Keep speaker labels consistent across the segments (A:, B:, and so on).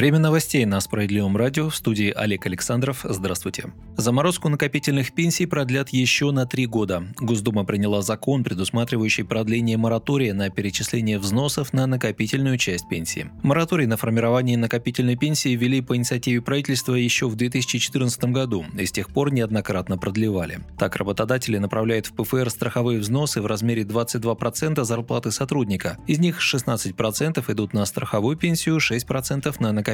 A: Время новостей на Справедливом радио в студии Олег Александров. Здравствуйте. Заморозку накопительных пенсий продлят еще на три года. Госдума приняла закон, предусматривающий продление моратория на перечисление взносов на накопительную часть пенсии. Мораторий на формирование накопительной пенсии ввели по инициативе правительства еще в 2014 году и с тех пор неоднократно продлевали. Так работодатели направляют в ПФР страховые взносы в размере 22% зарплаты сотрудника. Из них 16% идут на страховую пенсию, 6% на накопительную.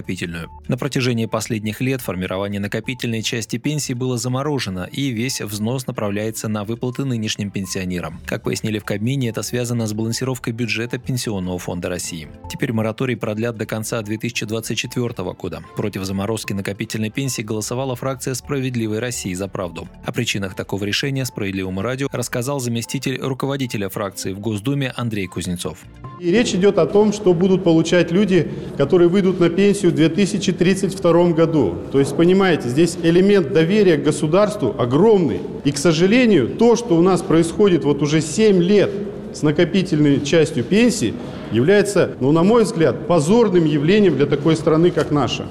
A: На протяжении последних лет формирование накопительной части пенсии было заморожено, и весь взнос направляется на выплаты нынешним пенсионерам. Как пояснили в Кабмине, это связано с балансировкой бюджета Пенсионного фонда России. Теперь мораторий продлят до конца 2024 года. Против заморозки накопительной пенсии голосовала фракция «Справедливой России за правду». О причинах такого решения «Справедливому радио» рассказал заместитель руководителя фракции в Госдуме Андрей Кузнецов.
B: И речь идет о том, что будут получать люди, которые выйдут на пенсию в 2032 году. То есть, понимаете, здесь элемент доверия к государству огромный. И, к сожалению, то, что у нас происходит вот уже 7 лет с накопительной частью пенсии, является, ну, на мой взгляд, позорным явлением для такой страны, как наша.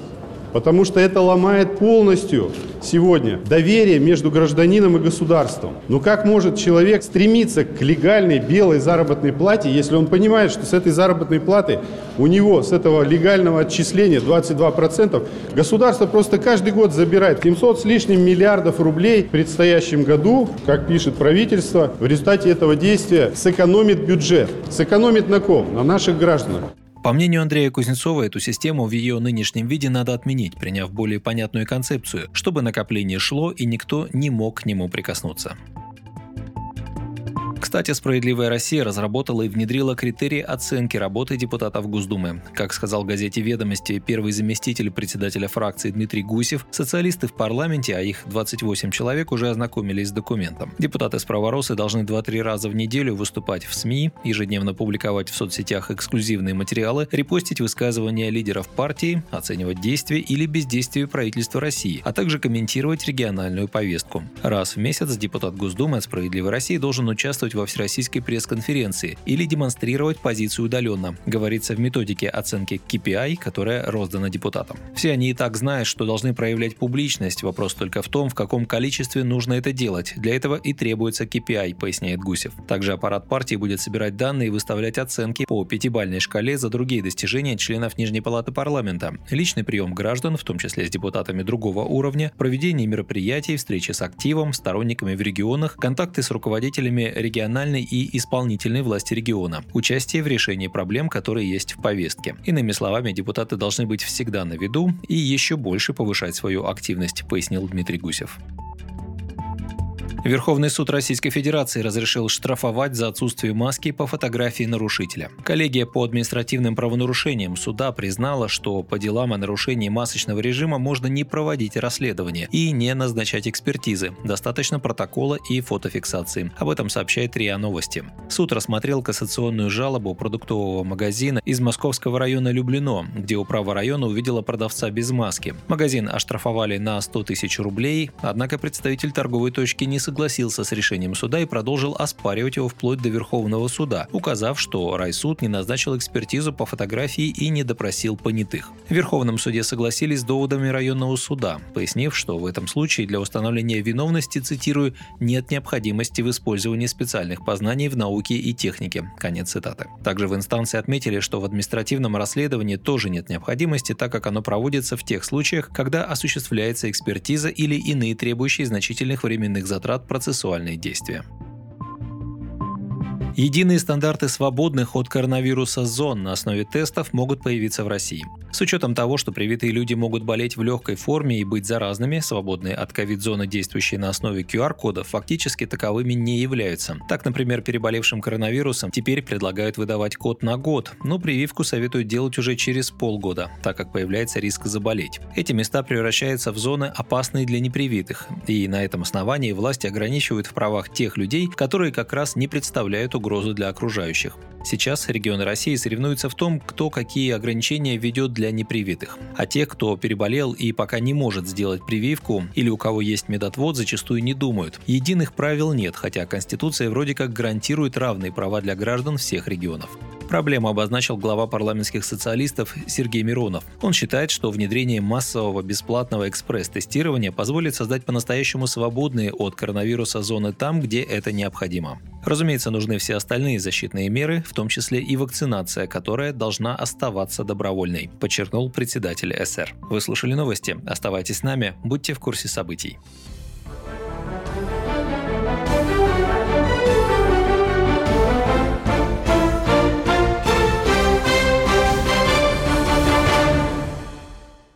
B: Потому что это ломает полностью сегодня доверие между гражданином и государством. Но как может человек стремиться к легальной белой заработной плате, если он понимает, что с этой заработной платы у него, с этого легального отчисления 22%, государство просто каждый год забирает 700 с лишним миллиардов рублей в предстоящем году, как пишет правительство, в результате этого действия сэкономит бюджет. Сэкономит на ком? На наших гражданах.
A: По мнению Андрея Кузнецова, эту систему в ее нынешнем виде надо отменить, приняв более понятную концепцию, чтобы накопление шло и никто не мог к нему прикоснуться. Кстати, «Справедливая Россия» разработала и внедрила критерии оценки работы депутатов Госдумы. Как сказал газете «Ведомости» первый заместитель председателя фракции Дмитрий Гусев, социалисты в парламенте, а их 28 человек, уже ознакомились с документом. Депутаты справоросы должны 2-3 раза в неделю выступать в СМИ, ежедневно публиковать в соцсетях эксклюзивные материалы, репостить высказывания лидеров партии, оценивать действия или бездействие правительства России, а также комментировать региональную повестку. Раз в месяц депутат Госдумы от «Справедливой России» должен участвовать во всероссийской пресс-конференции или демонстрировать позицию удаленно, говорится в методике оценки KPI, которая роздана депутатам. Все они и так знают, что должны проявлять публичность, вопрос только в том, в каком количестве нужно это делать. Для этого и требуется KPI, поясняет Гусев. Также аппарат партии будет собирать данные и выставлять оценки по пятибальной шкале за другие достижения членов Нижней палаты парламента, личный прием граждан, в том числе с депутатами другого уровня, проведение мероприятий, встречи с активом, сторонниками в регионах, контакты с руководителями региональных региональной и исполнительной власти региона, участие в решении проблем, которые есть в повестке. Иными словами, депутаты должны быть всегда на виду и еще больше повышать свою активность, пояснил Дмитрий Гусев. Верховный суд Российской Федерации разрешил штрафовать за отсутствие маски по фотографии нарушителя. Коллегия по административным правонарушениям суда признала, что по делам о нарушении масочного режима можно не проводить расследование и не назначать экспертизы. Достаточно протокола и фотофиксации. Об этом сообщает РИА Новости. Суд рассмотрел кассационную жалобу продуктового магазина из московского района Люблино, где управа района увидела продавца без маски. Магазин оштрафовали на 100 тысяч рублей, однако представитель торговой точки не согласился согласился с решением суда и продолжил оспаривать его вплоть до Верховного суда, указав, что райсуд не назначил экспертизу по фотографии и не допросил понятых. В Верховном суде согласились с доводами районного суда, пояснив, что в этом случае для установления виновности, цитирую, «нет необходимости в использовании специальных познаний в науке и технике». Конец цитаты. Также в инстанции отметили, что в административном расследовании тоже нет необходимости, так как оно проводится в тех случаях, когда осуществляется экспертиза или иные требующие значительных временных затрат процессуальные действия. Единые стандарты свободных от коронавируса зон на основе тестов могут появиться в России. С учетом того, что привитые люди могут болеть в легкой форме и быть заразными, свободные от ковид-зоны, действующие на основе QR-кодов, фактически таковыми не являются. Так, например, переболевшим коронавирусом теперь предлагают выдавать код на год, но прививку советуют делать уже через полгода, так как появляется риск заболеть. Эти места превращаются в зоны, опасные для непривитых, и на этом основании власти ограничивают в правах тех людей, которые как раз не представляют угрозу для окружающих. Сейчас регионы России соревнуются в том, кто какие ограничения ведет для непривитых. А тех, кто переболел и пока не может сделать прививку, или у кого есть медотвод, зачастую не думают. Единых правил нет, хотя Конституция вроде как гарантирует равные права для граждан всех регионов. Проблему обозначил глава парламентских социалистов Сергей Миронов. Он считает, что внедрение массового бесплатного экспресс-тестирования позволит создать по-настоящему свободные от коронавируса зоны там, где это необходимо. Разумеется, нужны все остальные защитные меры, в том числе и вакцинация, которая должна оставаться добровольной, подчеркнул председатель СР. Вы слушали новости. Оставайтесь с нами, будьте в курсе событий.